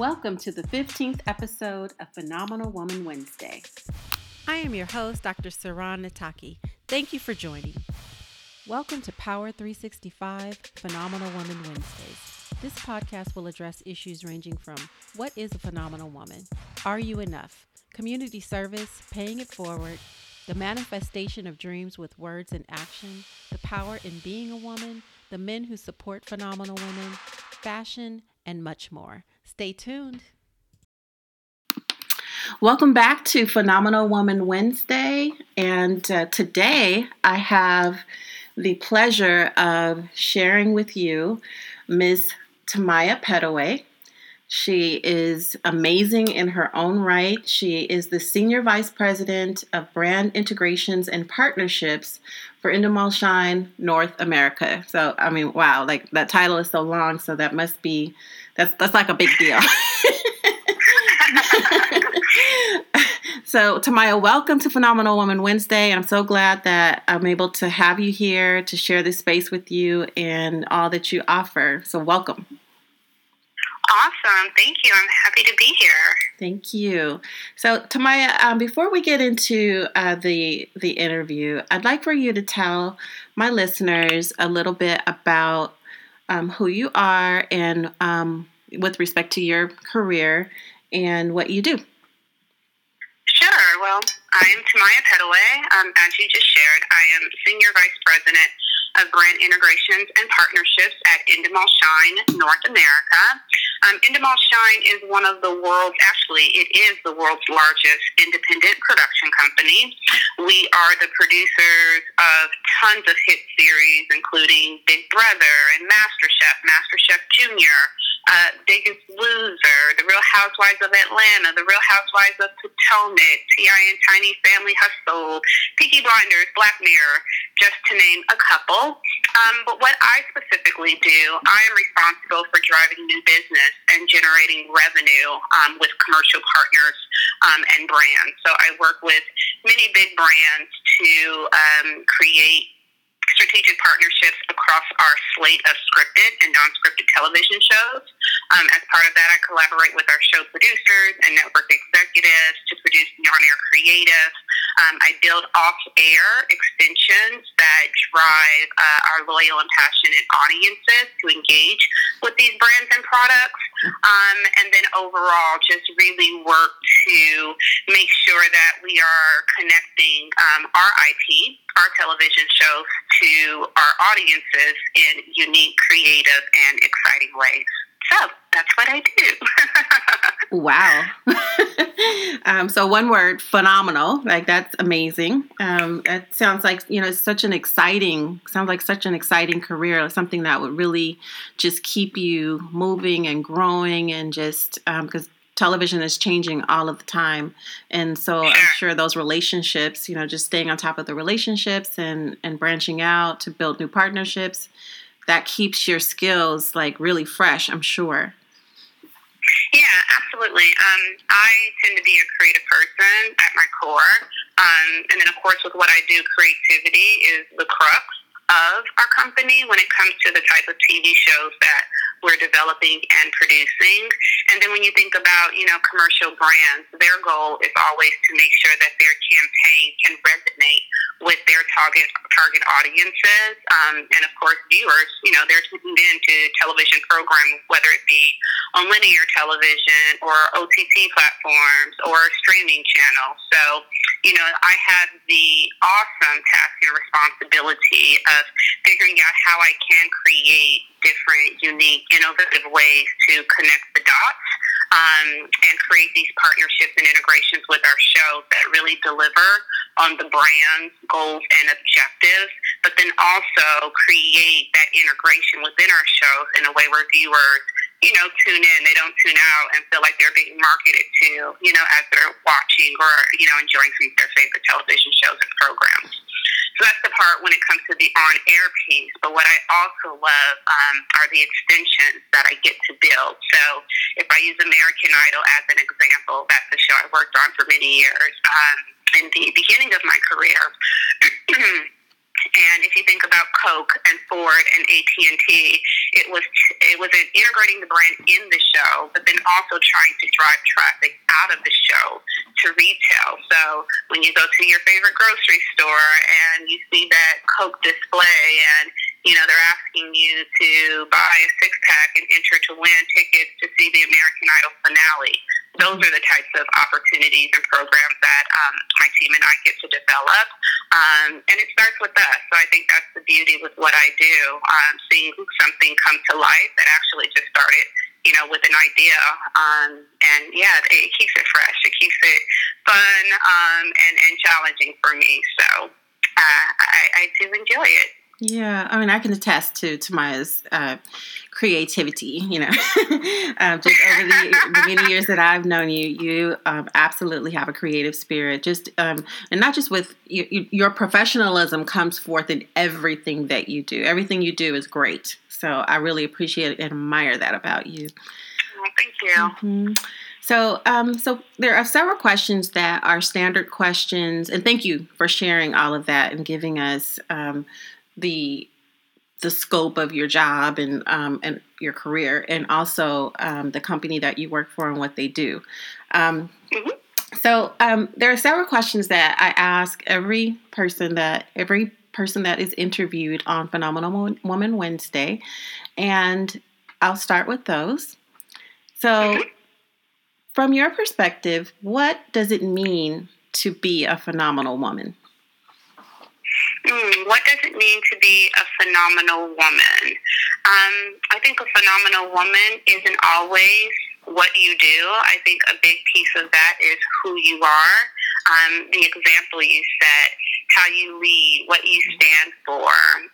Welcome to the 15th episode of Phenomenal Woman Wednesday. I am your host, Dr. Saran Nataki. Thank you for joining. Welcome to Power 365 Phenomenal Woman Wednesdays. This podcast will address issues ranging from what is a phenomenal woman? Are you enough? Community service, paying it forward, the manifestation of dreams with words and action, the power in being a woman, the men who support phenomenal women, fashion, and much more. Stay tuned. Welcome back to Phenomenal Woman Wednesday. And uh, today I have the pleasure of sharing with you Ms. Tamaya Pettaway. She is amazing in her own right. She is the Senior Vice President of Brand Integrations and Partnerships for Endemol Shine North America. So, I mean, wow, like that title is so long, so that must be that's that's like a big deal. so, Tamaya, welcome to Phenomenal Woman Wednesday. I'm so glad that I'm able to have you here to share this space with you and all that you offer. So, welcome. Awesome. Thank you. I'm happy to be here. Thank you. So, Tamaya, um, before we get into uh, the the interview, I'd like for you to tell my listeners a little bit about um, who you are and um, with respect to your career and what you do. Sure. Well, I am Tamaya Pettaway. Um, as you just shared, I am Senior Vice President of Brand Integrations and Partnerships at Endemol Shine North America. Um, Shine is one of the world's, actually, it is the world's largest independent production company. We are the producers of tons of hit series, including Big Brother and MasterChef, MasterChef Junior, uh, Biggest Loser, The Real Housewives of Atlanta, The Real Housewives of Potomac, and Tiny Family Hustle, Peaky Blinders, Black Mirror, just to name a couple. Um, but what I specifically do, I am responsible for driving new business and generating revenue um, with commercial partners um, and brands. So I work with many big brands to um, create strategic partnerships across our slate of scripted and non-scripted television shows. Um, as part of that, I collaborate with our show producers and network executives to produce on-air creative. Um, I build off-air extensions that drive uh, our loyal and passionate audiences to engage with these brands and products. Um, and then overall, just really work to make sure that we are connecting um, our IP, our television shows, to our audiences in unique, creative, and exciting ways. So that's what I do. wow. um, so one word, phenomenal. Like that's amazing. Um, it sounds like you know such an exciting. Sounds like such an exciting career. Something that would really just keep you moving and growing and just because. Um, television is changing all of the time. And so i'm sure those relationships you know just staying on top of the relationships and and branching out to build new partnerships that keeps your skills like really fresh i'm sure. Yeah absolutely. Um, i tend to be a creative person at my core. Um, and then of course with what i do creativity is the crux of our company when it comes to the type of tv shows that we're developing and producing. And then when you think about, you know, commercial brands, their goal is always to make sure that their campaign can resonate with their target target audiences, um, and of course viewers. You know, they're tuned in to television programs, whether it be on linear television or OTT platforms or streaming channels. So, you know, I have the awesome task and responsibility of figuring out how I can create different, unique, innovative ways to connect the dots um, and create these partnerships and integrations with our shows that really deliver on the brand's goals and objectives, but then also create that integration within our shows in a way where viewers you know, tune in. They don't tune out and feel like they're being marketed to, you know, as they're watching or, you know, enjoying some of their favorite television shows and programs. So that's the part when it comes to the on air piece. But what I also love um, are the extensions that I get to build. So if I use American Idol as an example, that's the show I worked on for many years. Um, in the beginning of my career, And if you think about Coke and Ford and AT&T, it was it was integrating the brand in the show, but then also trying to drive traffic out of the show to retail. So when you go to your favorite grocery store and you see that Coke display and you know, they're asking you to buy a six pack and enter to win tickets to see the American Idol finale. Those are the types of opportunities and programs that um, my team and I get to develop. Um, and it starts with us. So I think that's the beauty with what I do, um, seeing something come to life that actually just started you know, with an idea. Um, and yeah, it keeps it fresh. It keeps it fun um, and, and challenging for me. So uh, I, I do enjoy it. Yeah, I mean, I can attest to Tamaya's uh, creativity. You know, um, just over the, the, many years that I've known you, you um, absolutely have a creative spirit. Just um, and not just with you, your professionalism comes forth in everything that you do. Everything you do is great. So I really appreciate and admire that about you. Well, thank you. Mm-hmm. So, um, so there are several questions that are standard questions, and thank you for sharing all of that and giving us um, the the scope of your job and um, and your career, and also um, the company that you work for and what they do. Um, mm-hmm. So um, there are several questions that I ask every person that every person that is interviewed on Phenomenal Woman Wednesday, and I'll start with those. So, mm-hmm. from your perspective, what does it mean to be a phenomenal woman? Mm, what does it mean to be a phenomenal woman? Um, I think a phenomenal woman isn't always what you do. I think a big piece of that is who you are. Um, the example you set, how you lead, what you stand for.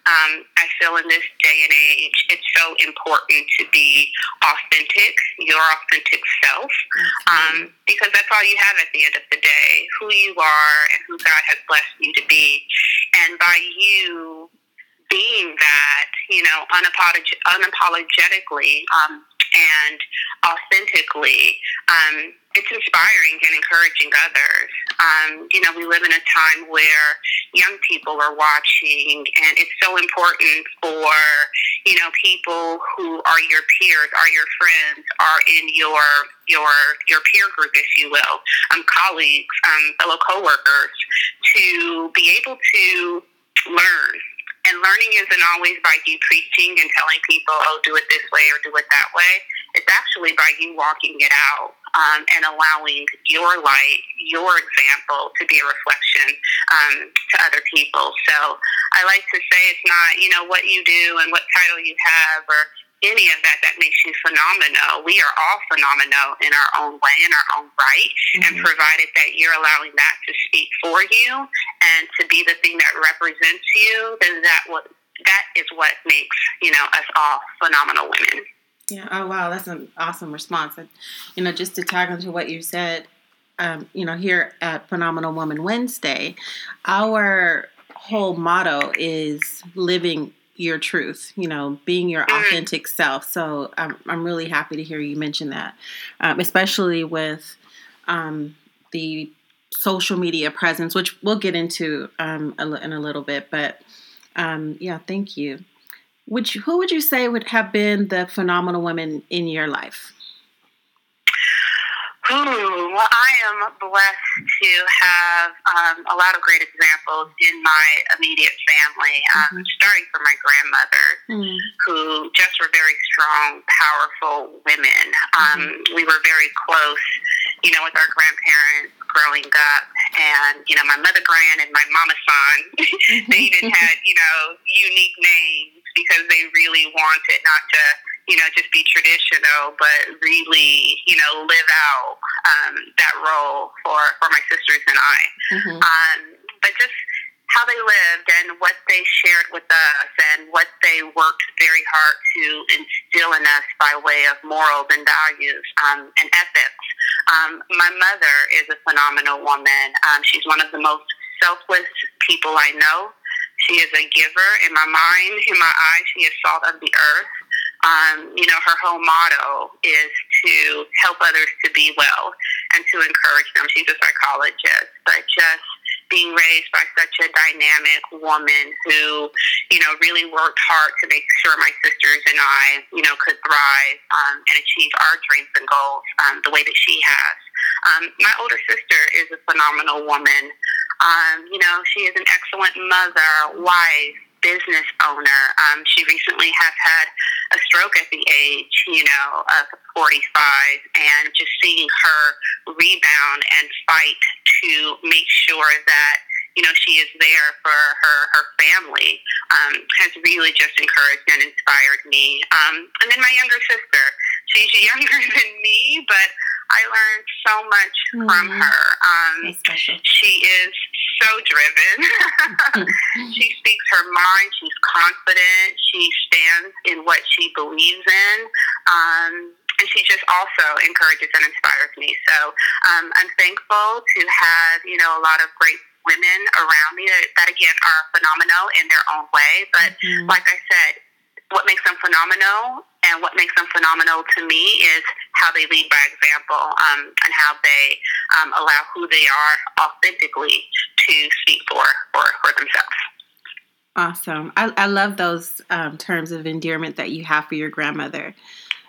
Um, I feel in this day and age, it's so important to be authentic, your authentic self, um, because that's all you have at the end of the day who you are and who God has blessed you to be. And by you being that, you know, unapolog- unapologetically um, and authentically, um, it's inspiring and encouraging others. Um, you know, we live in a time where young people are watching, and it's so important for, you know, people who are your peers, are your friends, are in your your your peer group, if you will, um, colleagues, um, fellow coworkers, to be able to learn and learning isn't always by you preaching and telling people, oh, do it this way or do it that way. It's actually by you walking it out um, and allowing your light, your example to be a reflection um, to other people. So I like to say it's not, you know, what you do and what title you have or any of that that makes you phenomenal. We are all phenomenal in our own way, in our own right, mm-hmm. and provided that you're allowing that to speak for you and to be the thing that represents you, then that what that is what makes you know us all phenomenal women. Yeah. Oh wow, that's an awesome response. And, you know, just to tag onto what you said, um, you know, here at Phenomenal Woman Wednesday, our whole motto is living your truth, you know, being your mm-hmm. authentic self. So I'm, I'm really happy to hear you mention that, um, especially with um, the social media presence, which we'll get into um, in a little bit. But um, yeah, thank you. Which who would you say would have been the phenomenal woman in your life? Ooh, well, I am blessed to have um, a lot of great examples in my immediate family, um, mm-hmm. starting from my grandmother, mm-hmm. who just were very strong, powerful women. Um, mm-hmm. We were very close, you know, with our grandparents growing up. And, you know, my mother Gran and my Mama San, they even had, you know, unique names because they really wanted not to you know, just be traditional, but really, you know, live out um, that role for, for my sisters and I. Mm-hmm. Um, but just how they lived and what they shared with us and what they worked very hard to instill in us by way of morals and values um, and ethics. Um, my mother is a phenomenal woman. Um, she's one of the most selfless people I know. She is a giver in my mind, in my eyes. She is salt of the earth um, you know, her whole motto is to help others to be well and to encourage them. She's a psychologist, but just being raised by such a dynamic woman who, you know, really worked hard to make sure my sisters and I, you know, could thrive um, and achieve our dreams and goals um, the way that she has. Um, my older sister is a phenomenal woman. Um, you know, she is an excellent mother, wife, business owner. Um, she recently has had a stroke at the age, you know, of 45, and just seeing her rebound and fight to make sure that you know she is there for her her family um, has really just encouraged and inspired me. Um, and then my younger sister, she's younger than me, but I learned so much mm-hmm. from her. Um, she is so driven. she speaks her mind. She's confident. She stands in what she believes in. Um, and she just also encourages and inspires me. So um, I'm thankful to have, you know, a lot of great women around me that, that again are phenomenal in their own way. But mm-hmm. like I said, what makes them phenomenal and what makes them phenomenal to me is how they lead by example um, and how they um, allow who they are authentically to speak for, for, for themselves. Awesome. I, I love those um, terms of endearment that you have for your grandmother.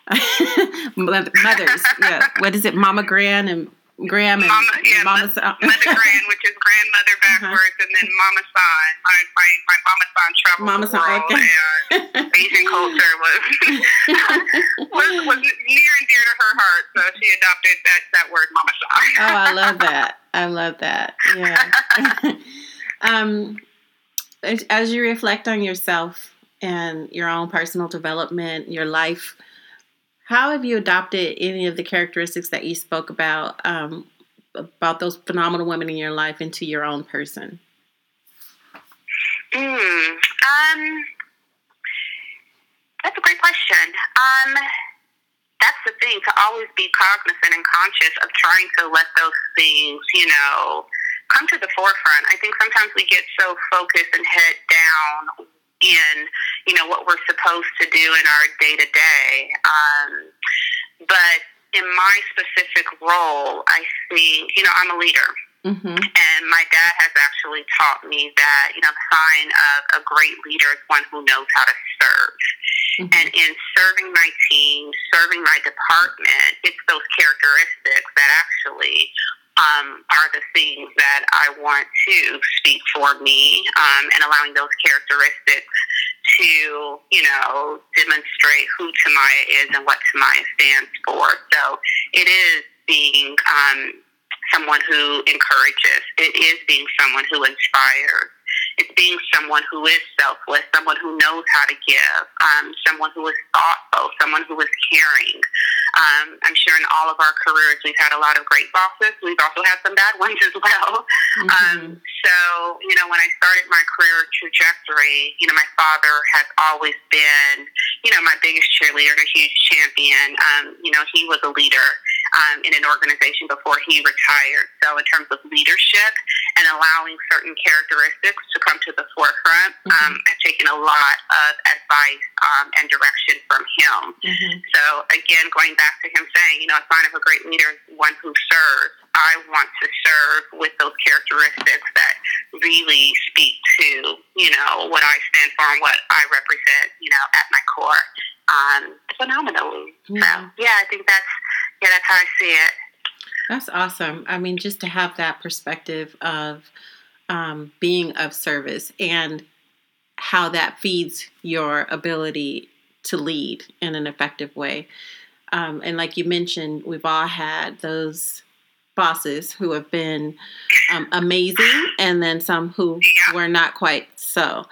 Mothers, yeah. What is it, Mama Gran and Graham and Mama, yeah, Mama San. Mother Gran, which is grandmother backwards, uh-huh. and then Mama San. My, my, my Mama San traveled Mama the world, okay. and Asian culture was, was was near and dear to her heart, so she adopted that that word, Mama San. oh, I love that. I love that. Yeah. um, as you reflect on yourself and your own personal development, your life how have you adopted any of the characteristics that you spoke about um, about those phenomenal women in your life into your own person? Mm, um, that's a great question. Um, that's the thing to always be cognizant and conscious of trying to let those things, you know, come to the forefront. I think sometimes we get so focused and head down in you know what we're supposed to do in our day to day. But in my specific role, I see you know I'm a leader. Mm-hmm. And my dad has actually taught me that, you know, the sign of a great leader is one who knows how to serve. Mm-hmm. And in serving my team, serving my department, it's those characteristics that actually um, are the things that I want to speak for me um, and allowing those characteristics to, you know, demonstrate who Tamaya is and what Tamaya stands for. So it is being um, someone who encourages, it is being someone who inspires. It's being someone who is selfless, someone who knows how to give, um, someone who is thoughtful, someone who is caring, um, I'm sure in all of our careers we've had a lot of great bosses. We've also had some bad ones as well. Mm-hmm. Um, so, you know, when I started my career trajectory, you know, my father has always been, you know, my biggest cheerleader and a huge champion. Um, you know, he was a leader um, in an organization before he retired. So, in terms of leadership and allowing certain characteristics to come to the forefront, mm-hmm. um, I've taken a lot of advice um, and direction from him. Mm-hmm. So, again, going back to him saying, you know, a sign of a great leader is one who serves. I want to serve with those characteristics that really speak to, you know, what I stand for and what I represent, you know, at my core, um, phenomenally. Mm-hmm. So, yeah, I think that's, yeah, that's how I see it. That's awesome. I mean, just to have that perspective of um, being of service and how that feeds your ability to lead in an effective way. Um, and like you mentioned, we've all had those bosses who have been um, amazing, and then some who yeah. were not quite so.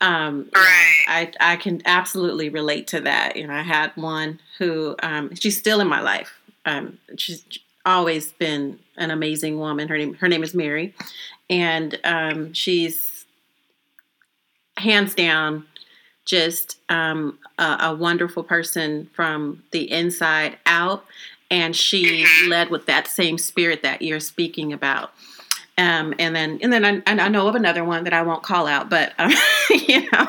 Um, right. I I can absolutely relate to that. You know, I had one who um, she's still in my life. Um, she's always been an amazing woman. Her name her name is Mary, and um, she's hands down just um, a, a, wonderful person from the inside out. And she led with that same spirit that you're speaking about. Um, and then, and then I, I, know of another one that I won't call out, but um, you know,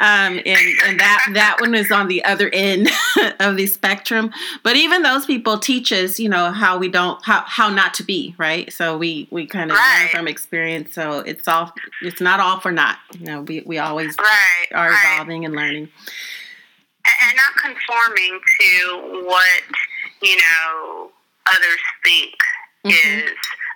um, and and that that one is on the other end of the spectrum. But even those people teach us, you know, how we don't how how not to be right. So we we kind of Right. learn from experience. So it's all it's not all for naught. You know, we we always Right. are right. evolving and learning. and not conforming to what you know others think Mhm. is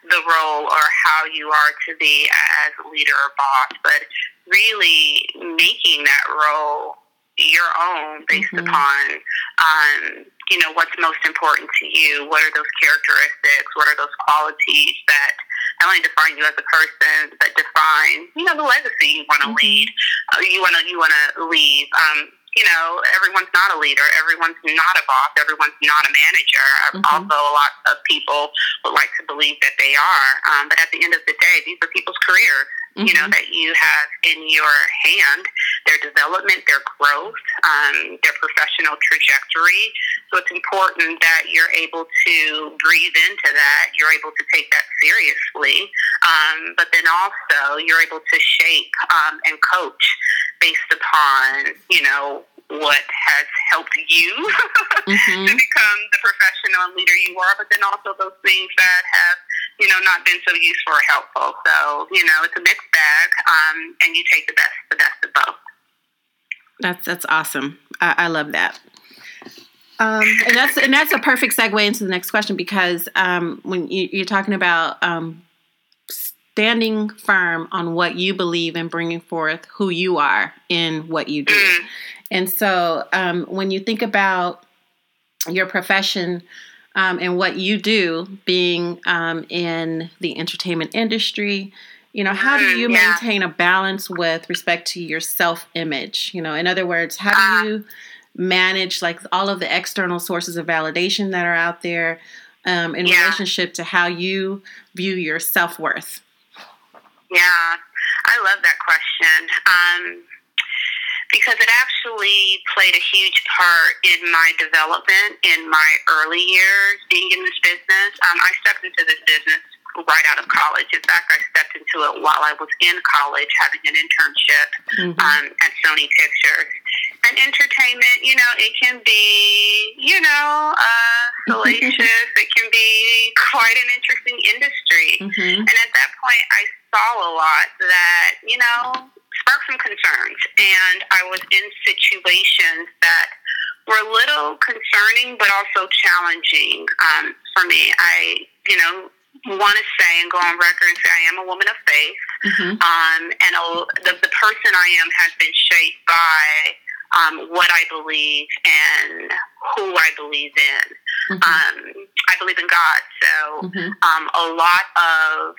the role or how you are to be as a leader or boss, but really making that role your own based Mhm. upon um, you know what's most important to you. What are those characteristics? What are those qualities that not only define you as a person, but define you know the legacy you want to Mhm. lead. Uh, you want to you want to leave. Um, you know, everyone's not a leader. Everyone's not a boss. Everyone's not a manager. Um, Mhm. Although a lot of people would like to believe that they are, um, but at the end of the day, these are people's careers. You know Mhm. that you have in your hand their development, their growth, um, their professional trajectory. So it's important that you're able to breathe into that. You're able to take that seriously, um, but then also you're able to shape um, and coach based upon you know what has helped you Mhm. to become the professional and leader you are, but then also those things that have, you know, not been so useful or helpful. So, you know, it's a mixed bag, um, and you take the best, the best of both. That's that's awesome. I, I love that. Um, and that's and that's a perfect segue into the next question because um, when you, you're talking about um, standing firm on what you believe and bringing forth who you are in what you do, Mm, and so um, when you think about your profession um, and what you do, being um, in the entertainment industry, you know, how do Mm, you yeah. maintain a balance with respect to your self image? You know, in other words, how Uh, do you manage like all of the external sources of validation that are out there um, in Yeah. relationship to how you view your self worth? yeah, I love that question. Um, because it actually played a huge part in my development in my early years being in this business. Um, I stepped into this business right out of college. In fact, I stepped into it while I was in college having an internship Mhm. um, at Sony Pictures. And entertainment, you know, it can be, you know, uh, salacious. it can be quite an interesting industry. Mhm. And at that point, I saw a lot that, you know, sparked some concerns. And I was in situations that were a little concerning, but also challenging um, for me. I, you know, want to say and go on record and say I am a woman of faith. Mhm. Um, and a, the, the person I am has been shaped by um, what I believe and who I believe in. Mhm. Um, I believe in God, so Mhm. um, a lot of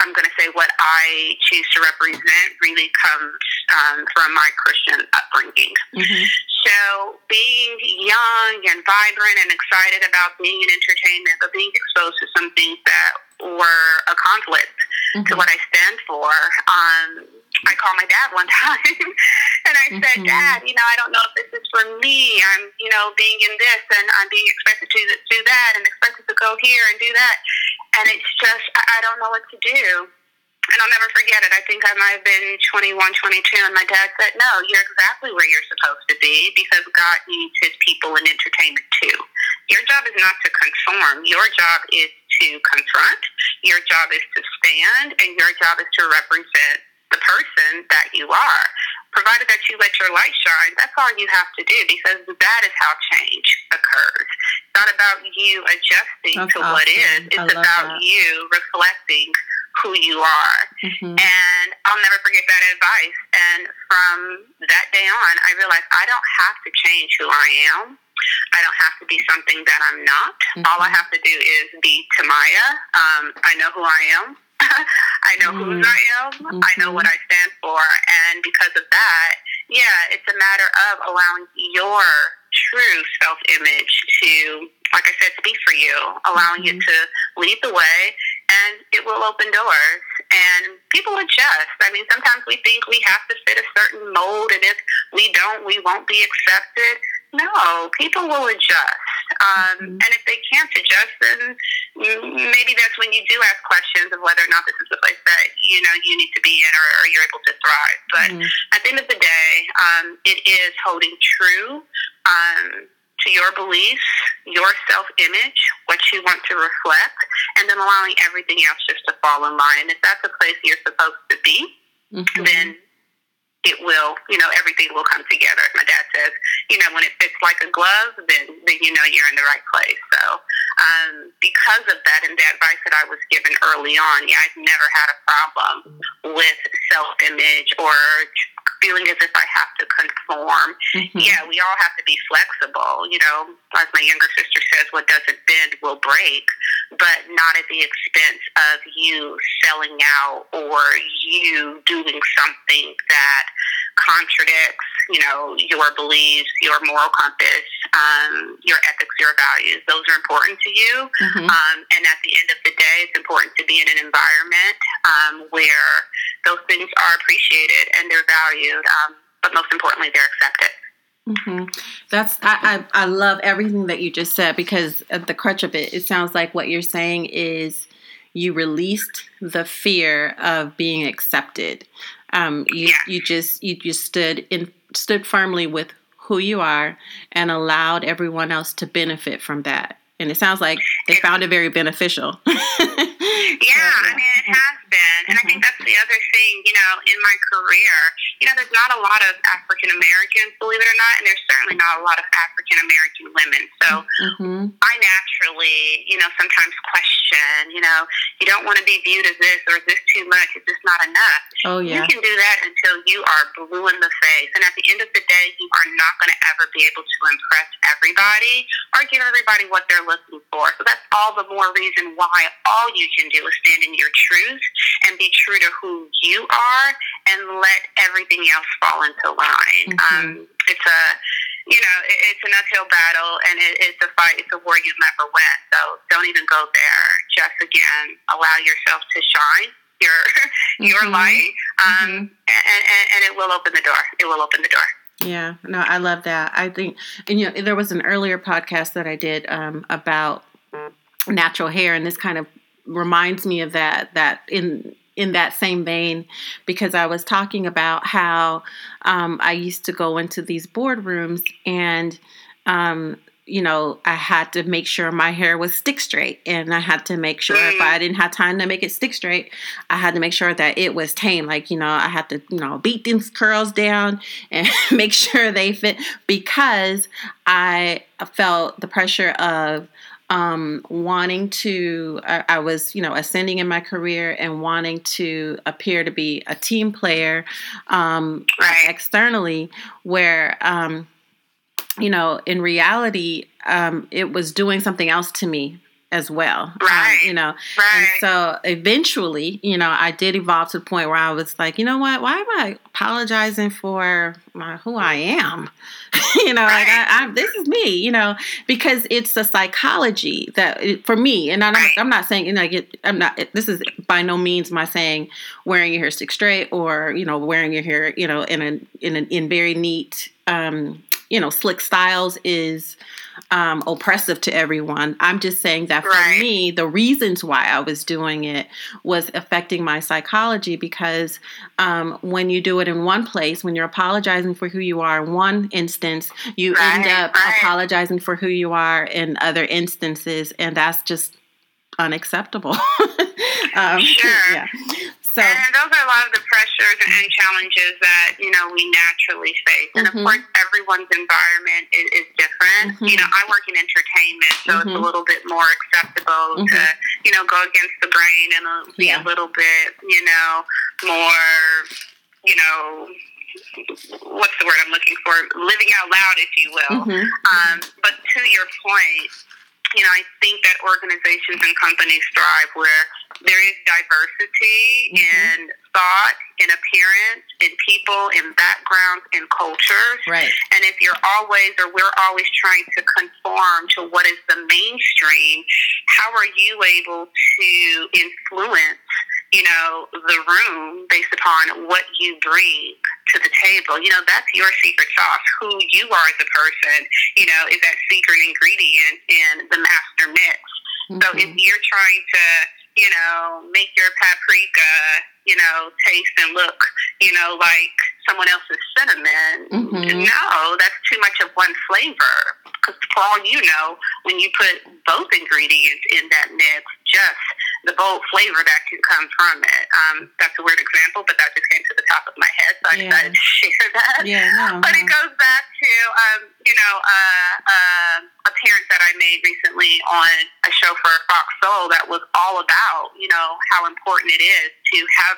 I'm going to say what I choose to represent really comes um, from my Christian upbringing. Mhm. So being young and vibrant and excited about being in entertainment, but being exposed to some things that were a conflict to Mhm. what I stand for. Um, I called my dad one time and I said, Mhm. Dad, you know, I don't know if this is for me. I'm, you know, being in this and I'm being expected to do that and expected to go here and do that. And it's just, I, don't know what to do. And I'll never forget it. I think I might have been 21, 22, and my dad said, No, you're exactly where you're supposed to be because God needs his people in entertainment too. Your job is not to conform, your job is to confront, your job is to stand, and your job is to represent the person that you are. Provided that you let your light shine, that's all you have to do because that is how change occurs. It's not about you adjusting That's to what is, awesome. It's about that. you reflecting who you are. Mhm. And I'll never forget that advice. And from that day on, I realized I don't have to change who I am. I don't have to be something that I'm not. All I Mhm. have to do is be Tamaya. Um, I know who I am. I know whose Mm. I am. I know what I stand for. And because of that, yeah, it's a matter of allowing your true self image to, like I said, speak for you, allowing Mhm. it to lead the way, and it will open doors. And people adjust. I mean, sometimes we think we have to fit a certain mold, and if we don't, we won't be accepted. No, people will adjust. Um, Mhm. And if they can't adjust, then maybe that's when you do ask questions of whether or not this is the place that you know you need to be in or, or you're able to thrive. But mm. at the end of the day, um, it is holding true um, to your beliefs, your self image, what you want to reflect, and then allowing everything else just to fall in line. And if that's a place you're supposed to be, mm-hmm. then it will, you know, everything will come together. As my dad says, you know, when it fits like a glove, then, then you know you're in the right place. So, um, because of that and the advice that I was given early on, yeah, I've never had a problem with self image or feeling as if I have to conform. Mm-hmm. Yeah, we all have to be flexible. You know, as my younger sister says, what doesn't bend will break, but not at the expense of you selling out or you doing something that contradicts, you know, your beliefs, your moral compass, um, your ethics, your values. Those are important to you. Mm-hmm. Um, and at the end of the day, it's important to be in an environment um, where those things are appreciated and they're valued, um, but most importantly, they're accepted. Mm-hmm. That's I, I, I love everything that you just said because at the crutch of it, it sounds like what you're saying is you released the fear of being accepted. Um, you yeah. you just you just stood in stood firmly with who you are and allowed everyone else to benefit from that. And it sounds like they found it very beneficial. yeah, I mean, it has been. And I think mm-hmm. that's the other thing, you know, in my career, you know, there's not a lot of African Americans, believe it or not, and there's certainly not a lot of African American women. So mm-hmm. I naturally, you know, sometimes question, you know, you don't want to be viewed as this or is this too much? Is this not enough? Oh, yeah. You can do that until you are blue in the face. And at the end of the day, you are not going to ever be able to impress everybody or give everybody what they're looking for. So that's all the more reason why all you can do is stand in your truth and be true to who you are and let everything else fall into line. Mm-hmm. Um, it's a you know, it's an uphill battle and it, it's a fight, it's a war you've never win. So don't even go there. Just again, allow yourself to shine your your mm-hmm. light, um, mm-hmm. and, and, and it will open the door. It will open the door. Yeah, no, I love that. I think, and you know, there was an earlier podcast that I did um, about natural hair, and this kind of reminds me of that. That in in that same vein, because I was talking about how um, I used to go into these boardrooms and um, you know, I had to make sure my hair was stick straight. And I had to make sure if I didn't have time to make it stick straight, I had to make sure that it was tame. Like, you know, I had to, you know, beat these curls down and make sure they fit because I felt the pressure of um, wanting to, I, I, was, you know, ascending in my career and wanting to appear to be a team player um, right. externally, where, um, you know, in reality, um, it was doing something else to me as well. Um, right. Um, you know, right. and so eventually, you know, I did evolve to the point where I was like, you know what? Why am I apologizing for my, who I am? you know, right. like I, I, this is me. You know, because it's the psychology that it, for me, and I'm, right. I'm not saying, you know, like I'm not. It, this is by no means my saying wearing your hair stick straight or you know wearing your hair, you know, in a in a in very neat. Um, you know, slick styles is um, oppressive to everyone. I'm just saying that for right. me, the reasons why I was doing it was affecting my psychology because um, when you do it in one place, when you're apologizing for who you are in one instance, you right, end up right. apologizing for who you are in other instances, and that's just unacceptable. um, sure. Yeah. So, and those are a lot of the pressures and challenges that you know we naturally face. And mm-hmm. of course, everyone's environment is, is different. Mm-hmm. You know, I work in entertainment, so mm-hmm. it's a mm-hmm. little bit more acceptable to mm-hmm. you know go against the grain and uh, be yeah. a little bit you know more you know what's the word I'm looking for? Living out loud, if you will. Mm-hmm. Um, but to your point, you know, I think that organizations and companies thrive where there is diversity mm-hmm. in thought, in appearance, in people, in backgrounds, in cultures. Right. And if you're always or we're always trying to conform to what is the mainstream, how are you able to influence you know, the room based upon what you bring to the table. You know, that's your secret sauce. Who you are as a person, you know, is that secret ingredient in the master mix. Mm-hmm. So if you're trying to, you know, make your paprika, you know, taste and look, you know, like someone else's cinnamon. Mhm. No, that's too much of one flavor. Because for all you know, when you put both ingredients in that mix, just the bold flavor that can come from it. Um, that's a weird example, but that just came to the top of my head, so I Yeah. decided to share that. Yeah, no. But it goes back to, um, you know, uh, uh, appearance that I made recently on a show for Fox Soul that was all about, you know, how important it is to have,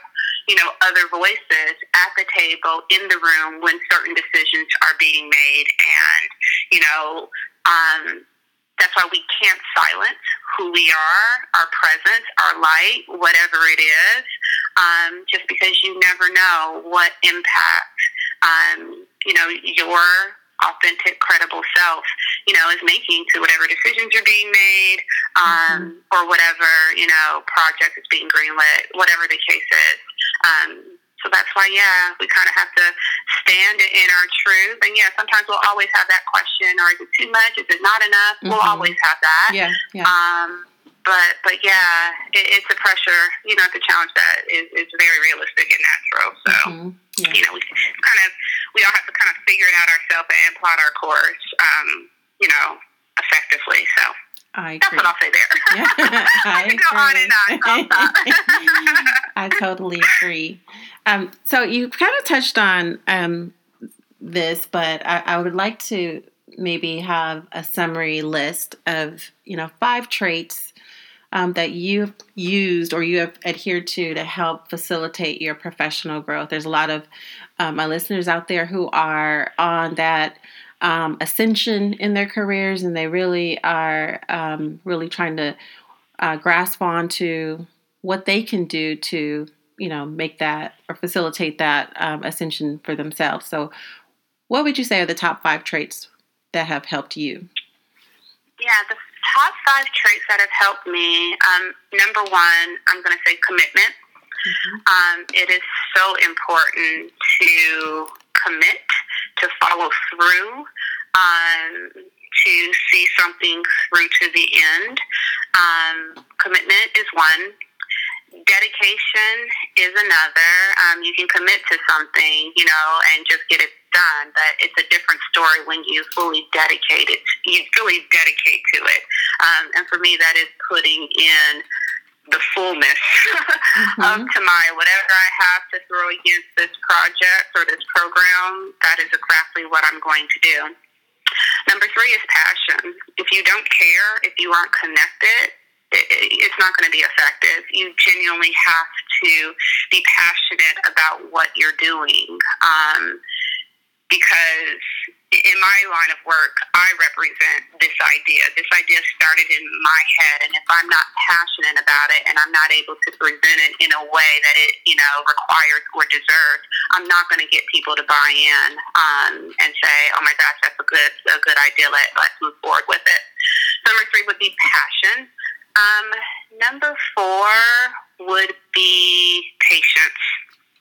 you know, other voices at the table in the room when certain decisions are being made. And, you know, um, that's why we can't silence who we are, our presence, our light, whatever it is, um, just because you never know what impact, um, you know, your authentic, credible self, you know, is making to whatever decisions are being made, um, or whatever, you know, project is being greenlit, whatever the case is. Um, so that's why, yeah, we kind of have to stand in our truth. And yeah, sometimes we'll always have that question: or is it too much? Is it not enough? We'll Mhm. always have that. Yeah, yeah. Um, but but yeah, it, it's a pressure. You know, it's a challenge that is, is very realistic and natural. So Mhm. Yeah. you know, we kind of we all have to kind of figure it out ourselves and plot our course. Um, you know, effectively. So I that's agree. what I'll say there. Yeah, I can go on and on. I totally agree. Um, so you kind of touched on um, this, but I, I would like to maybe have a summary list of you know five traits um, that you've used or you have adhered to to help facilitate your professional growth. There's a lot of um, my listeners out there who are on that um, ascension in their careers, and they really are um, really trying to uh, grasp onto what they can do to you know make that or facilitate that um, ascension for themselves. So, what would you say are the top five traits that have helped you? Yeah, the top five traits that have helped me. Um, number one, I'm going to say commitment. Um, it is so important to commit, to follow through, um, to see something through to the end. Um, commitment is one. Dedication is another. Um, you can commit to something, you know, and just get it done, but it's a different story when you fully dedicate it. You fully dedicate to it. Um, and for me, that is putting in the fullness of Mhm. Tamaya. Whatever I have to throw against this project or this program, that is exactly what I'm going to do. Number three is passion. If you don't care, if you aren't connected, it's not going to be effective. You genuinely have to be passionate about what you're doing. Um, because in my line of work, I represent this idea. This idea started in my head, and if I'm not passionate about it and I'm not able to present it in a way that it, you know, requires or deserves, I'm not going to get people to buy in um, and say, "Oh my gosh, that's a good, a good idea. Let, let's move forward with it." Number three would be passion. Um, number four would be patience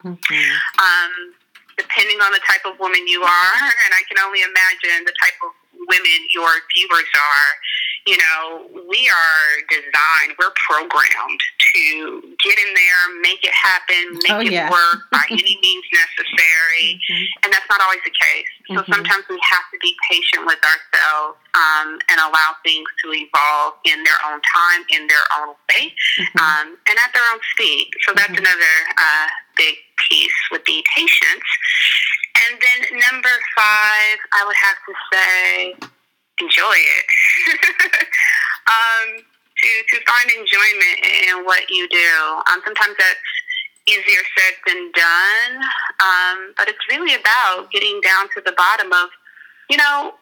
Mhm. um, depending on the type of woman you are, and I can only imagine the type of women your viewers are, you know, we are designed, we're programmed to get in there, make it happen, make Oh, it yeah. work by any means necessary. Mhm. And that's not always the case. So Mhm. sometimes we have to be patient with ourselves um, and allow things to evolve in their own time, in their own way, Mhm. um, and at their own speed. So that's Mhm. another uh, big piece would be patience. And then number five, I would have to say, enjoy it. um, to to find enjoyment in what you do. Um, sometimes that's easier said than done, um, but it's really about getting down to the bottom of, you know,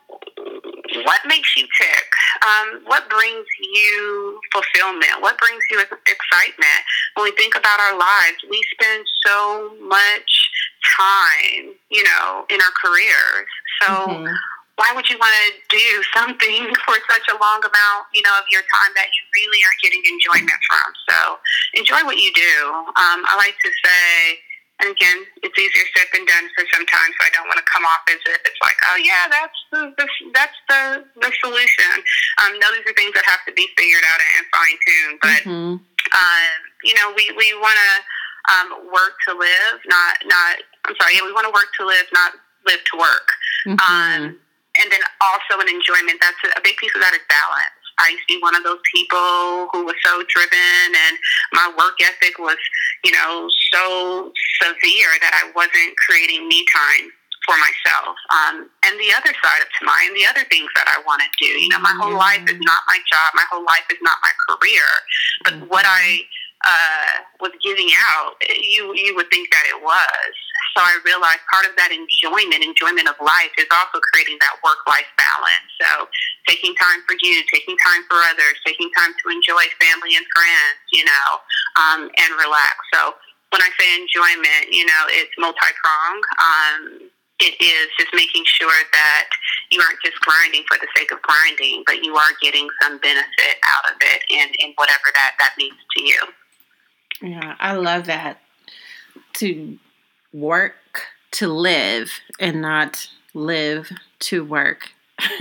what makes you tick? Um, what brings you fulfillment? What brings you excitement? When we think about our lives, we spend so much time, you know, in our careers. So Mhm. why would you want to do something for such a long amount, you know, of your time that you really aren't getting enjoyment from? So enjoy what you do. Um, I like to say, and again, it's easier said than done for sometimes. So I don't want to come off as if it's like, oh yeah, that's the, the that's the the solution. Um, no, these are things that have to be figured out and fine tuned. But Mhm. Um, you know, we, we want to um, work to live, not, not, I'm sorry, yeah, we want to work to live, not live to work. Mm-hmm. Um, and then also an enjoyment. That's a, a big piece of that is balance. I used to be one of those people who was so driven and my work ethic was, you know, so severe that I wasn't creating me time for myself. Um, and the other side of mine, the other things that I want to do. You know, my whole life is not my job. My whole life is not my career. But what I uh, was giving out, you you would think that it was. So I realized part of that enjoyment, enjoyment of life, is also creating that work life balance. So taking time for you, taking time for others, taking time to enjoy family and friends, you know, um, and relax. So when I say enjoyment, you know, it's multi pronged. Um, it is just making sure that you aren't just grinding for the sake of grinding, but you are getting some benefit out of it in, in whatever that, that means to you. Yeah, I love that. To work to live and not live to work.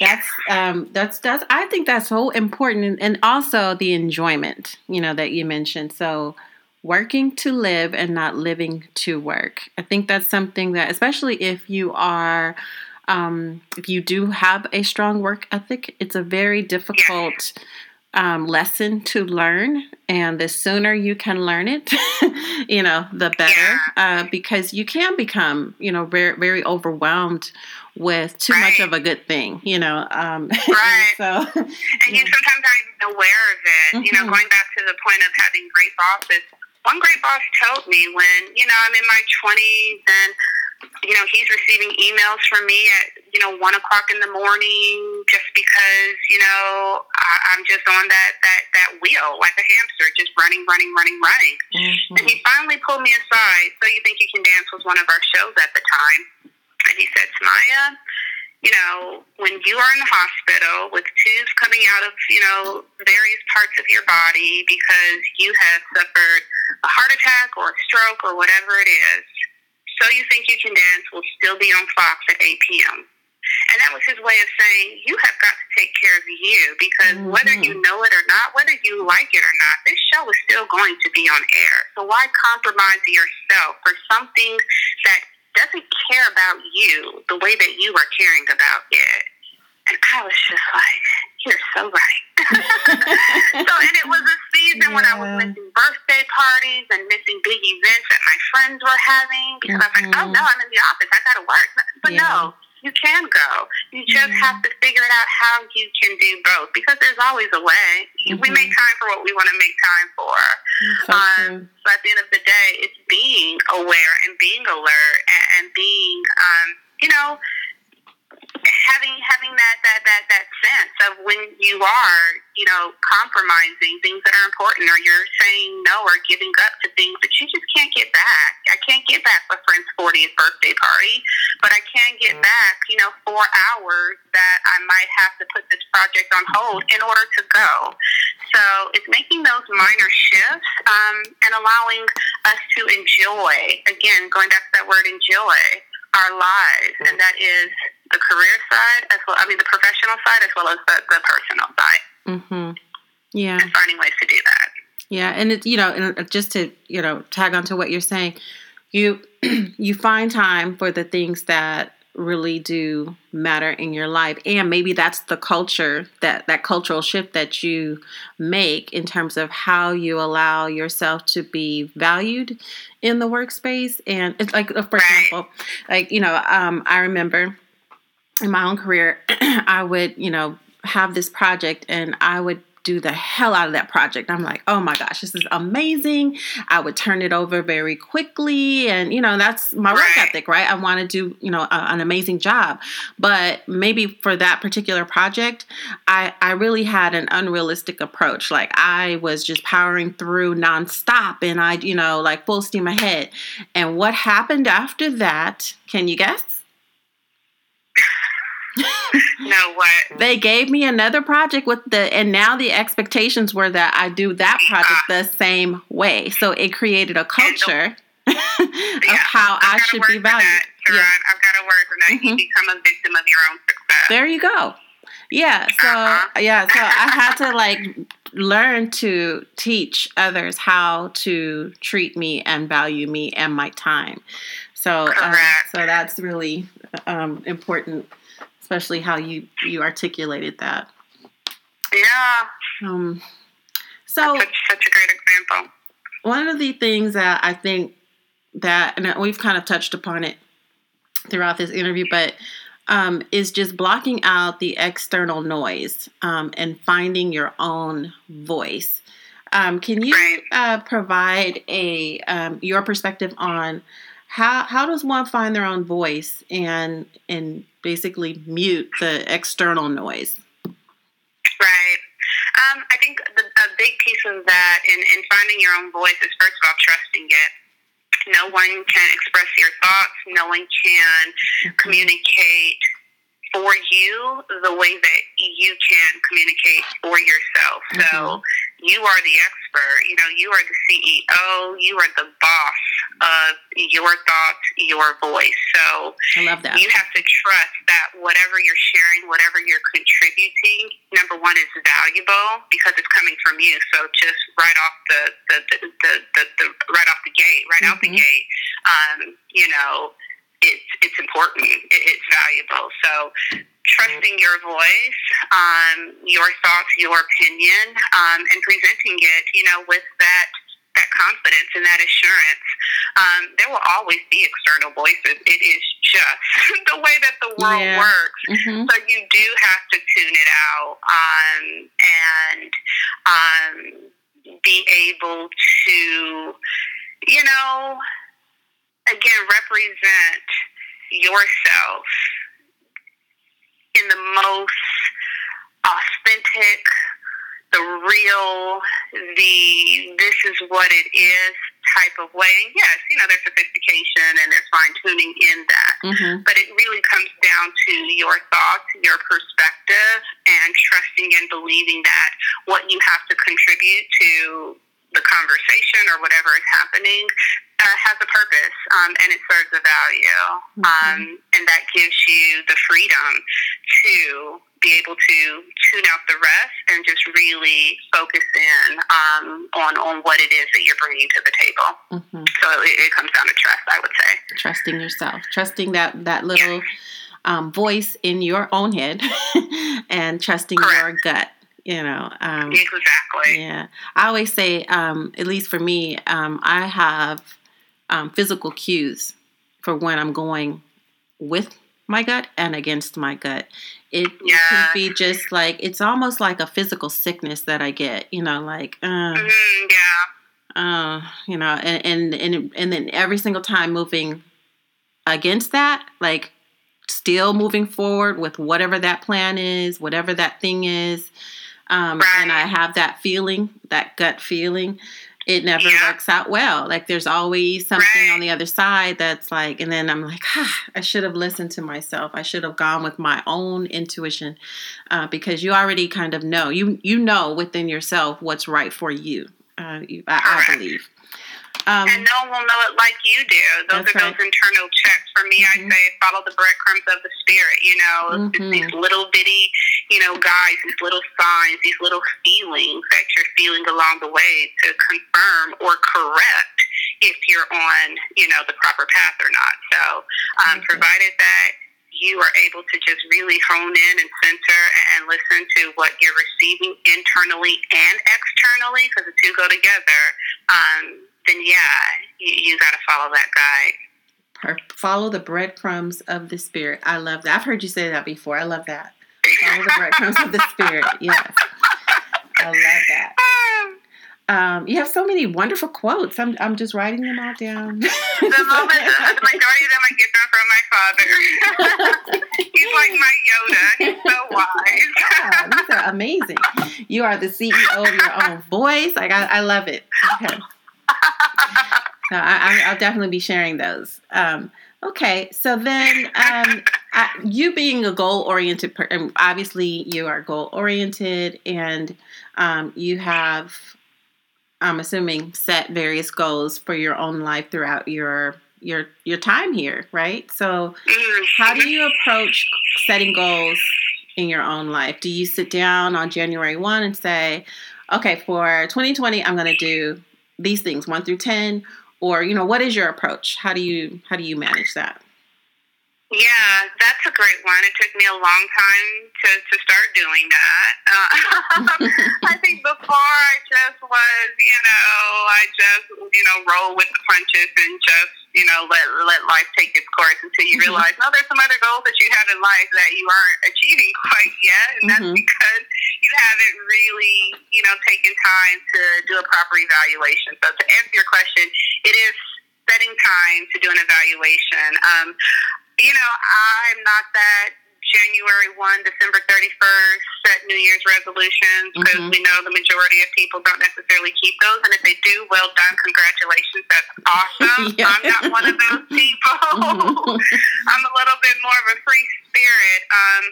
that's um that's that's I think that's so important and also the enjoyment, you know, that you mentioned. So working to live and not living to work. I think that's something that especially if you are um if you do have a strong work ethic, it's a very difficult um, lesson to learn, and the sooner you can learn it, you know, the better, uh, because you can become, you know, very very overwhelmed with too right. much of a good thing, you know. Um, right. so, and you sometimes aren't aware of it. Mm-hmm. You know, mm-hmm. going back to the point of having great bosses. One great boss told me when you know I'm in my 20s and you know, he's receiving emails from me at, you know, one o'clock in the morning just because, you know, I, I'm just on that, that, that wheel like a hamster, just running, running, running, running. Mm-hmm. And he finally pulled me aside. So You Think You Can Dance was one of our shows at the time. And he said, Samaya, you know, when you are in the hospital with tubes coming out of, you know, various parts of your body because you have suffered a heart attack or a stroke or whatever it is, so You Think You Can Dance will still be on Fox at 8 p.m. And that was his way of saying, you have got to take care of you because mm-hmm. whether you know it or not, whether you like it or not, this show is still going to be on air. So why compromise yourself for something that doesn't care about you the way that you are caring about it? And I was just like, you're so right. so, and it was a season yeah. when I was missing birthday parties and missing big events that my friends were having because mm-hmm. I was like, oh no, I'm in the office. I got to work. But yeah. no, you can go. You just mm-hmm. have to figure out how you can do both because there's always a way. Mm-hmm. We make time for what we want to make time for. So, um, so at the end of the day, it's being aware and being alert and, and being, um, you know, having having that that that that sense of when you are you know compromising things that are important or you're saying no or giving up to things that you just can't get back i can't get back a friend's 40th birthday party but i can get mm-hmm. back you know four hours that i might have to put this project on hold in order to go so it's making those minor shifts um, and allowing us to enjoy again going back to that word enjoy our lives and that is the career side as well. I mean, the professional side as well as the, the personal side. Mm-hmm. Yeah. And finding ways to do that. Yeah, and it's you know, and just to you know, tag on to what you're saying, you you find time for the things that really do matter in your life. And maybe that's the culture that that cultural shift that you make in terms of how you allow yourself to be valued in the workspace. And it's like for example like you know um, i remember in my own career, I would, you know, have this project and I would do the hell out of that project. I'm like, oh my gosh, this is amazing. I would turn it over very quickly. And, you know, that's my work ethic, right? I want to do, you know, a, an amazing job. But maybe for that particular project, I, I really had an unrealistic approach. Like I was just powering through nonstop and I, you know, like full steam ahead. And what happened after that, can you guess? No, what? They gave me another project with the, and now the expectations were that I do that project the same way. So it created a culture of yeah, how I should be valued. Yeah. I've got to work for that. Mm-hmm. You become a victim of your own success. There you go. Yeah. So Uh-huh. yeah. So I had to like learn to teach others how to treat me and value me and my time. So um, so that's really um, important, especially how you you articulated that. Yeah. Um, so Such, such a great example. one of the things that I think that, and we've kind of touched upon it throughout this interview, but um, is just blocking out the external noise um, and finding your own voice. Um, can you uh, provide a um, your perspective on how how does one find their own voice and and basically mute the external noise? Right. Um, I think the, a big piece of that in, in finding your own voice is first of all trusting it. No one can express your thoughts. No one can communicate for you the way that you can communicate for yourself. So you are the expert. You know, you are the CEO. You are the boss of your thoughts, your voice. So I love that. you have to trust that whatever you're sharing, whatever you're contributing, number one is valuable because it's coming from you. So just right off the the the, the, the, the right off the gate, right out the Mhm. gate, um, you know, it's it's important. It, it's valuable. So trusting your voice, um, your thoughts, your opinion, um, and presenting it, you know, with that that confidence and that assurance. Um, there will always be external voices. It is just the way that the world Yeah. works. Mhm. So you do have to tune it out um, and um, be able to, you know, again, represent yourself in the most authentic, the real, the this is what it is type of way. And yes, you know, there's sophistication and there's fine tuning in that Mhm. but it really comes down to your thoughts, your perspective, and trusting and believing that what you have to contribute to the conversation or whatever is happening uh, has a purpose um, and it serves a value. Um, and that gives you the freedom to be able to tune out the rest and just really focus in um, on, on what it is that you're bringing to the table. Mhm. So it, it comes down to trust, I would say. trusting yourself, trusting that that little um, voice in your own head, and trusting Correct. your gut. You know, um, Exactly. yeah. I always say, um, at least for me, um, I have um, physical cues for when I'm going with my gut and against my gut. It, Yeah. can be just like it's almost like a physical sickness that I get. You know, like. Uh, Mhm, yeah. uh, you know, and, and and and then every single time moving against that, like still moving forward with whatever that plan is, whatever that thing is, um, and I have that feeling, that gut feeling. It never Yeah. works out well. Like there's always something Right. on the other side that's like, and then I'm like, ah, I should have listened to myself. I should have gone with my own intuition, uh, because you already kind of know. You you know within yourself what's right for you. Uh, you I, I believe. Um, and no one will know it like you do. Those are right. those internal checks. For me, Mhm. I say follow the breadcrumbs of the spirit. You know, It's Mhm. these little bitty, you know, guys, these little signs, these little feelings that you're feeling along the way to confirm or correct if you're on, you know, the proper path or not. So, um, Okay. provided that you are able to just really hone in and center and listen to what you're receiving internally and externally, because the two go together, um, then yeah, you, you got to follow that guide. per- follow the breadcrumbs of the spirit. I love that. I've heard you say that before. I love that. Follow the breadcrumbs of the spirit. Yes, I love that. Um, you have so many wonderful quotes. I'm I'm just writing them all down. the moment, the, the majority of them I get them from my father. He's like my Yoda. He's so wise. Wow, these are amazing. You are the CEO of your own voice. Like I, I love it. Okay. So I, I, I'll definitely be sharing those. Um, okay, so then um, I, you being a goal oriented, per- um, obviously you are goal oriented, and um, you have, I'm assuming, set various goals for your own life throughout your your your time here, right? So how do you approach setting goals in your own life? Do you sit down on January 1 and say, okay, for 2020, I'm going to do these things 1 through 10 or you know what is your approach how do you how do you manage that yeah, that's a great one. It took me a long time to, to start doing that. Uh, I think before I just was, you know, I just, you know, roll with the punches and just, you know, let let life take its course until you mm-hmm. realize, no, there's some other goals that you have in life that you aren't achieving quite yet, and that's mm-hmm. because you haven't really, you know, taken time to do a proper evaluation. So to answer your question, it is setting time to do an evaluation. Um, you know, I'm not that January 1, December 31st, set New Year's resolutions because mm-hmm. we know the majority of people don't necessarily keep those. And if they do, well done. Congratulations. That's awesome. yeah. I'm not one of those people. I'm a little bit more of a free spirit um,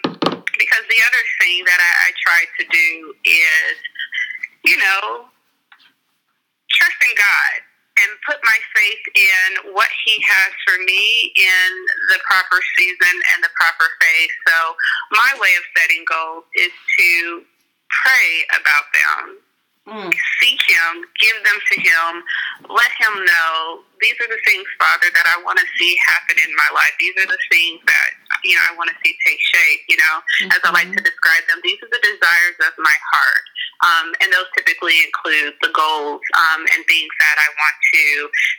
because the other thing that I, I try to do is, you know, trust in God and put my faith in what He has for me in the proper season and the proper phase. So, my way of setting goals is to pray about them, mm. seek Him, give them to Him, let Him know these are the things, Father, that I want to see happen in my life. These are the things that you know I want to see take shape. You know, mm-hmm. as I like to describe them, these are the desires of my heart. Um, and those typically include the goals um, and things that I want to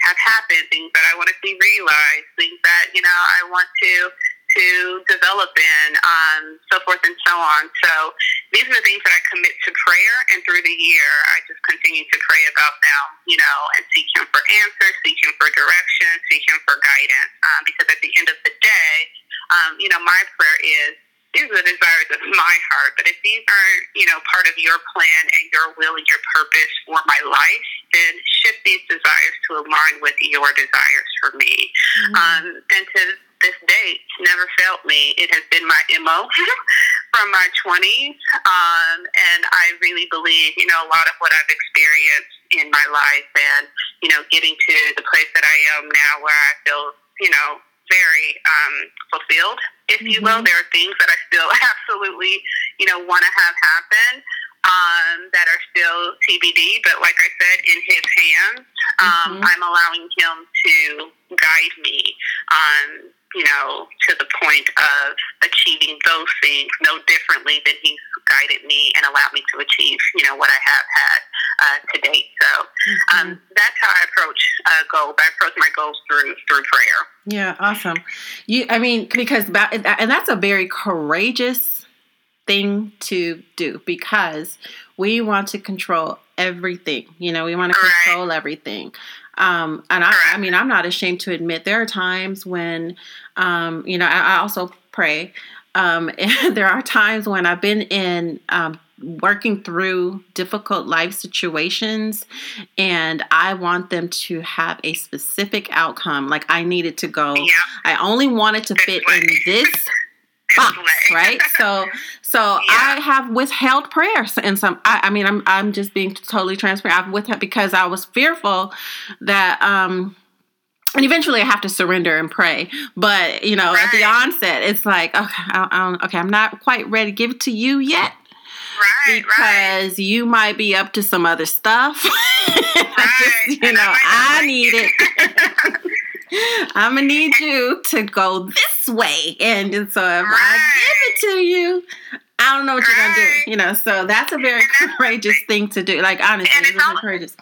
have happen, things that I want to see realized, things that you know I want to to develop in, um, so forth and so on. So these are the things that I commit to prayer, and through the year, I just continue to pray about them, you know, and seek Him for answers, seek Him for direction, seek Him for guidance. Um, because at the end of the day, um, you know, my prayer is these are the desires of my heart. But if these aren't, you know, part of your plan and your will and your purpose for my life, then shift these desires to align with your desires for me. Mm-hmm. Um, and to this date, never failed me. It has been my MO from my 20s. Um, and I really believe, you know, a lot of what I've experienced in my life and, you know, getting to the place that I am now where I feel, you know, very um, fulfilled, if mm-hmm. you will. Mm-hmm. There are things that I still absolutely, you know, want to have happen um, that are still TBD. But like I said, in His hands, um, mm-hmm. I'm allowing Him to guide me. Um, you know, to the point of achieving those things no differently than he's guided me and allowed me to achieve, you know, what I have had uh, to date. So um, mm-hmm. that's how I approach uh, goals. I approach my goals through through prayer. Yeah, awesome. You, I mean, because and that's a very courageous thing to do because we want to control everything. You know, we want to control right. everything. Um, and I, I, mean, I'm not ashamed to admit there are times when, um, you know, I, I also pray. Um, and there are times when I've been in um, working through difficult life situations and I want them to have a specific outcome. Like I needed to go, yeah. I only wanted to fit in this box, right? So, so yeah. I have withheld prayers and some. I, I, mean, I'm I'm just being totally transparent. I've withheld because I was fearful that um. And eventually, I have to surrender and pray. But you know, right. at the onset, it's like, okay, I, I okay, I'm not quite ready to give it to you yet. Right, because right. you might be up to some other stuff. Right. just, you know, I, I need it. I'm gonna need you to go this way, and so if right. I give it to you, I don't know what right. you're gonna do. You know, so that's a very courageous thing to do. Like honestly, it's, it's courageous.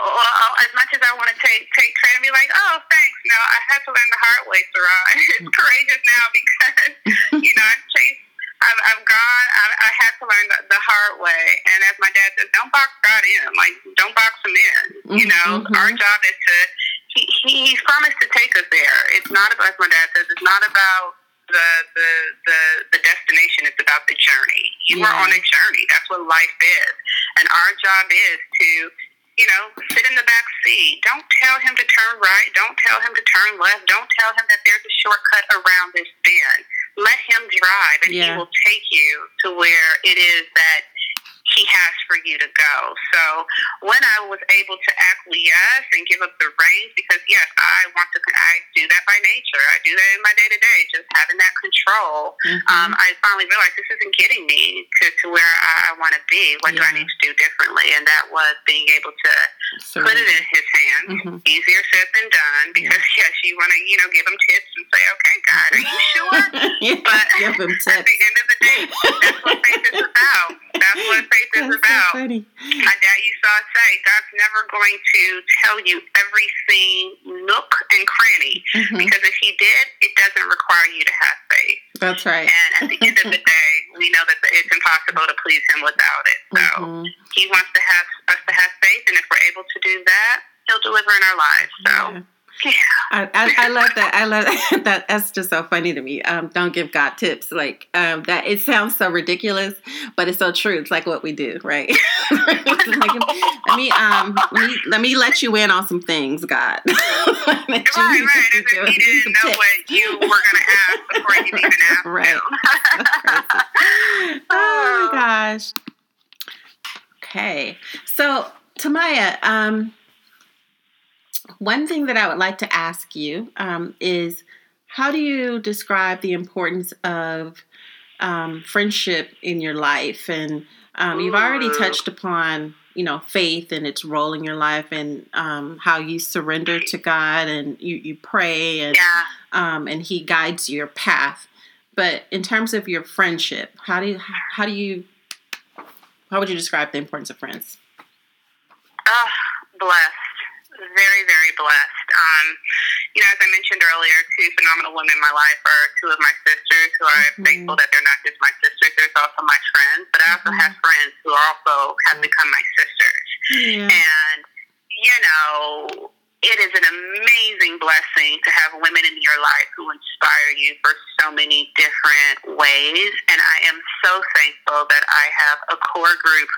Well, as much as I want to take take credit and be like, oh, thanks. No, I had to learn the hard way, Sarah. It's mm. courageous now because you know I've chased. I've, I've gone. I, I had to learn the, the hard way, and as my dad says, don't box God in. Like, don't box him in. You know, mm-hmm. our job is to he, he's promised to take us there. It's not about, as my dad says, it's not about the the the, the destination. It's about the journey. You yeah. are on a journey. That's what life is, and our job is to you know sit in the back seat. Don't tell him to turn right. Don't tell him to turn left. Don't tell him that there's a shortcut around this bend. Let him drive, and yeah. he will take you to where it is that he has for you to go. So when I was able to acquiesce and give up the reins, because yes, I want to, I do that by nature. I do that in my day to day, just having that control. Mm-hmm. Um, I finally realized this isn't getting me to, to where I, I want to be. What yeah. do I need to do differently? And that was being able to put it in his hands. Mm-hmm. Easier said than done, because yeah. yes, you want to, you know, give him tips and say, okay, God, are you sure? yeah, but give him tips. at the end of the day, that's what faith is about. That's what faith is about. So My dad used to say, God's never going to tell you everything nook and cranny mm-hmm. because if He did, it doesn't require you to have faith. That's right. And at the end of the day, we know that it's impossible to please Him without it. So mm-hmm. He wants to have us to have faith, and if we're able to do that, He'll deliver in our lives. So. Yeah. I, I, I, love that. I love that. That's just so funny to me. Um, don't give God tips. Like um, that. It sounds so ridiculous, but it's so true. It's like what we do, right? like, let me um, let me let me let you in on some things, God. right, right. If you didn't know tips. what you were to ask before you even asked. Right. oh my gosh. Okay, so Tamaya, um one thing that I would like to ask you um, is how do you describe the importance of um, friendship in your life? And um, you've already touched upon, you know, faith and its role in your life, and um, how you surrender to God and you, you pray, and yeah. Um, and He guides your path. But in terms of your friendship, how do you how do you how would you describe the importance of friends? Uh, blessed very, very blessed. Um, you know, as I mentioned earlier, two phenomenal women in my life are two of my sisters who I'm mm-hmm. thankful that they're not just my sisters, they're also my friends, but I also mm-hmm. have friends who also have become my sisters. Yeah. And, you know, it is an amazing blessing to have women in your life who inspire you for so many different ways. And I am so thankful that I have a core group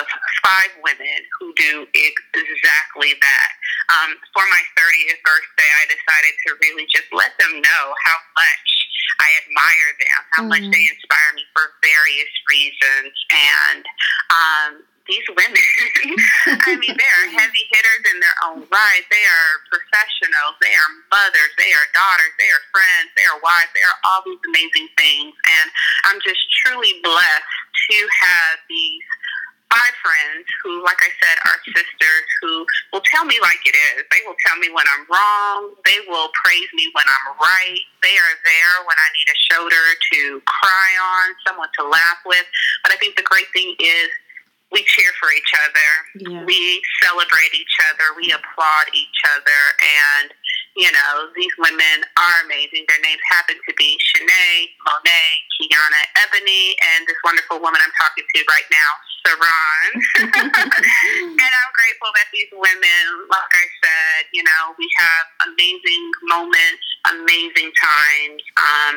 of five women who do exactly that. Um, for my 30th birthday, I decided to really just let them know how much I admire them, how mm. much they inspire me for various reasons. And um, these women, I mean, they are heavy hitters in their own right. They are professionals. They are mothers. They are daughters. They are friends. They are wives. They are all these amazing things. And I'm just truly blessed to have these five friends who, like I said, are sisters who will tell me like it is. They will tell me when I'm wrong. They will praise me when I'm right. They are there when I need a shoulder to cry on, someone to laugh with. But I think the great thing is we cheer for each other. Yeah. We celebrate each other. We applaud each other. And, you know, these women are amazing. Their names happen to be Shanae, Monet, Kiana, Ebony, and this wonderful woman I'm talking to right now, Saran. and I'm grateful that these women, like I said, you know, we have amazing moments, amazing times. Um,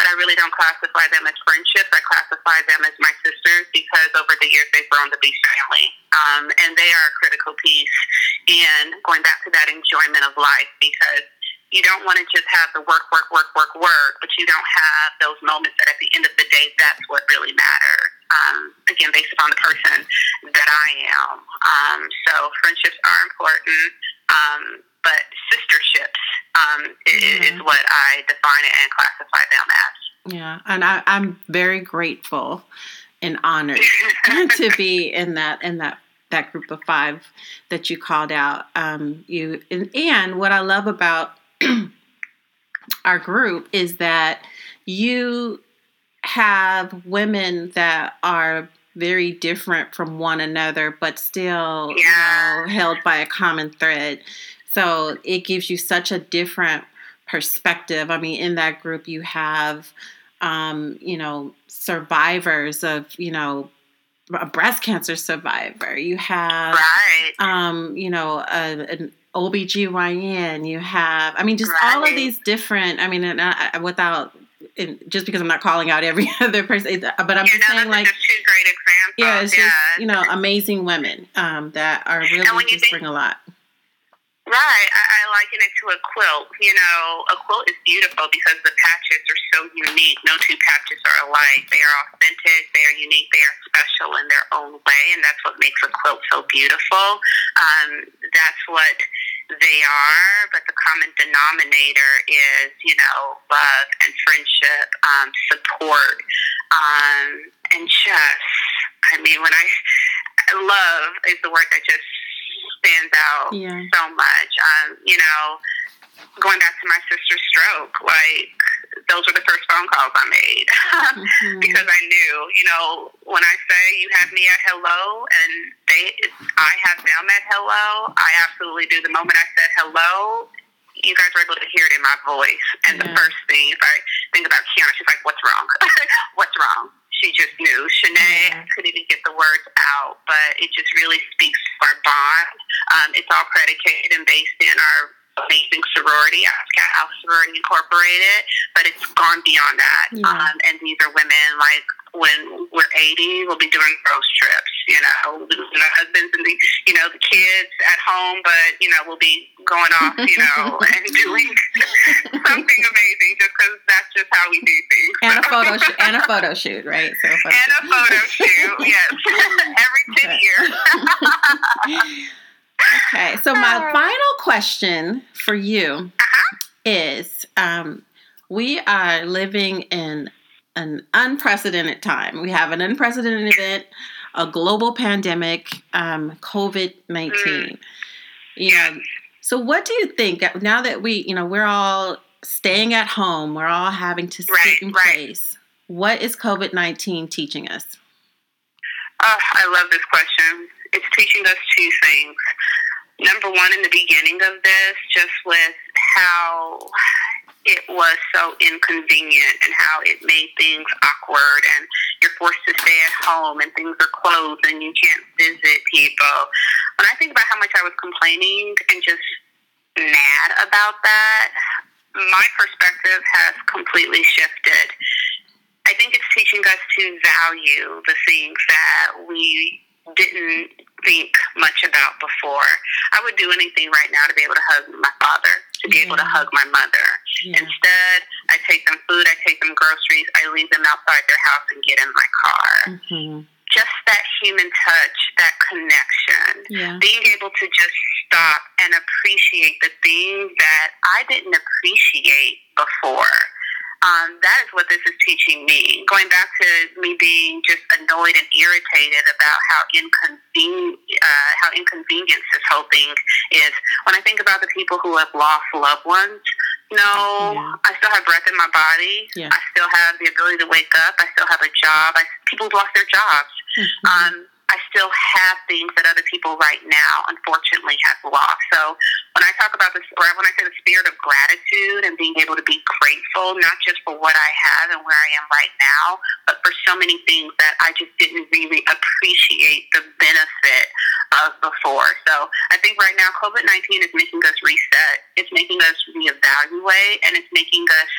but I really don't classify them as friendships. I classify them as my sisters because over the years they've grown to be family. Um, and they are a critical piece in going back to that enjoyment of life because you don't want to just have the work, work, work, work, work, but you don't have those moments that at the end of the day, that's what really matters. Um, again, based upon the person that I am. Um, so friendships are important, um, but sisterships um, mm-hmm. is what I define it and classify them as. Yeah, and I, I'm very grateful and honored to be in that in that that group of five that you called out. Um, you and, and what I love about our group is that you have women that are very different from one another, but still yeah. you know, held by a common thread. So it gives you such a different perspective. I mean, in that group, you have, um, you know, survivors of, you know, a breast cancer survivor. You have, right. um, you know, a, an OBGYN, you have, I mean, just right. all of these different, I mean, uh, without, just because I'm not calling out every other person, but I'm yeah, just no, saying, like, two great examples. Yeah, it's yeah. just, you know, amazing women um, that are really just bring a lot. Right. I, I liken it to a quilt. You know, a quilt is beautiful because the patches are so unique. No two patches are alike. They are authentic. They are unique. They are special in their own way, and that's what makes a quilt so beautiful. Um, that's what they are, but the common denominator is, you know, love and friendship, um, support, um, and just, I mean, when I, love is the word that just stands out yeah. so much. Um, you know, going back to my sister's stroke, like those were the first phone calls I made mm-hmm. because I knew, you know, when I say you have me at hello and they, I have them at hello, I absolutely do. The moment I said hello, you guys were able to hear it in my voice. And yeah. the first thing, if I think about Kiana, she's like, "What's wrong? What's wrong?" She just knew. Shanae yeah. couldn't even get the words out, but it just really speaks to our bond. Um, it's all predicated and based in our amazing sorority, Scout House Sorority Incorporated, but it's gone beyond that. Yeah. Um, and these are women like when we're 80, we'll be doing girls trips, you know, losing our husbands and the, you know, the kids at home, but, you know, we'll be going off, you know, and doing something amazing just because that's just how we do things. And a photo shoot, and a photo shoot, right? So and a photo shoot, yes. Every 10 years. Okay, so my final question for you uh-huh. is um, we are living in an unprecedented time. We have an unprecedented event, a global pandemic, um, COVID 19. Mm. You know, so what do you think now that we, you know, we're all staying at home, we're all having to sit right, in right. place. What is COVID 19 teaching us? Oh, I love this question. It's teaching us two things number one in the beginning of this, just with how it was so inconvenient and how it made things awkward and you're forced to stay at home and things are closed and you can't visit people. When I think about how much I was complaining and just mad about that, my perspective has completely shifted. I think it's teaching us to value the things that we didn't think much about before. I would do anything right now to be able to hug my father, to be yeah. able to hug my mother. Yeah. Instead, I take them food, I take them groceries, I leave them outside their house and get in my car. Mm-hmm. Just that human touch, that connection, yeah. being able to just stop and appreciate the things that I didn't appreciate before um, that is what this is teaching me. Going back to me being just annoyed and irritated about how inconvenient, uh, how inconvenient this whole thing is. When I think about the people who have lost loved ones, no, yeah. I still have breath in my body. Yeah. I still have the ability to wake up. I still have a job. I, people have lost their jobs. Mm-hmm. Um, I still have things that other people right now, unfortunately, have lost. So when I talk about this, or when I say the spirit of gratitude and being able to be grateful, not just for what I have and where I am right now, but for so many things that I just didn't really appreciate the benefit of before. So I think right now COVID 19 is making us reset. It's making us reevaluate and it's making us,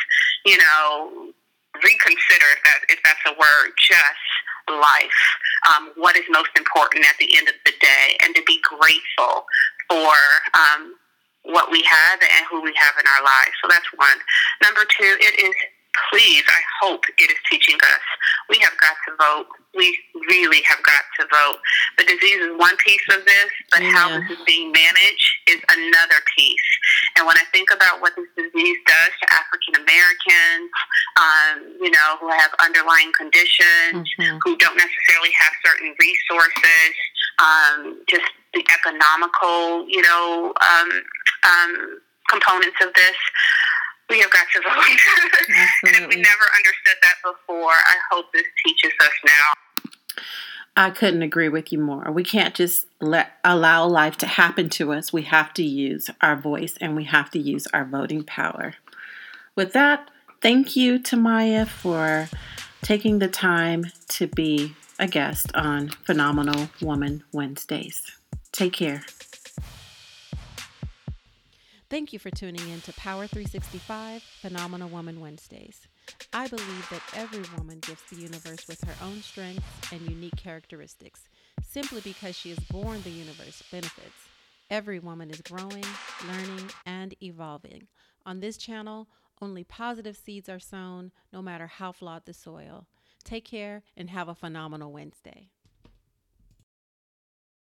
you know, reconsider if that if that's a word, just life, um, what is most important at the end of the day, and to be grateful for um, what we have and who we have in our lives. So that's one. Number two, it is please, I hope it is teaching us. We have got to vote. We really have got to vote. The disease is one piece of this, but yeah. how this is being managed is another piece. And when I think about what this disease does to African Americans, um, you know, who have underlying conditions, mm-hmm. who don't necessarily have certain resources, um, just the economical, you know, um, um components of this we have got to vote. and if we never understood that before, I hope this teaches us now. I couldn't agree with you more. We can't just let allow life to happen to us. We have to use our voice and we have to use our voting power. With that, thank you to Maya for taking the time to be a guest on Phenomenal Woman Wednesdays. Take care. Thank you for tuning in to Power 365 Phenomenal Woman Wednesdays. I believe that every woman gifts the universe with her own strengths and unique characteristics. Simply because she is born, the universe benefits. Every woman is growing, learning, and evolving. On this channel, only positive seeds are sown, no matter how flawed the soil. Take care and have a phenomenal Wednesday.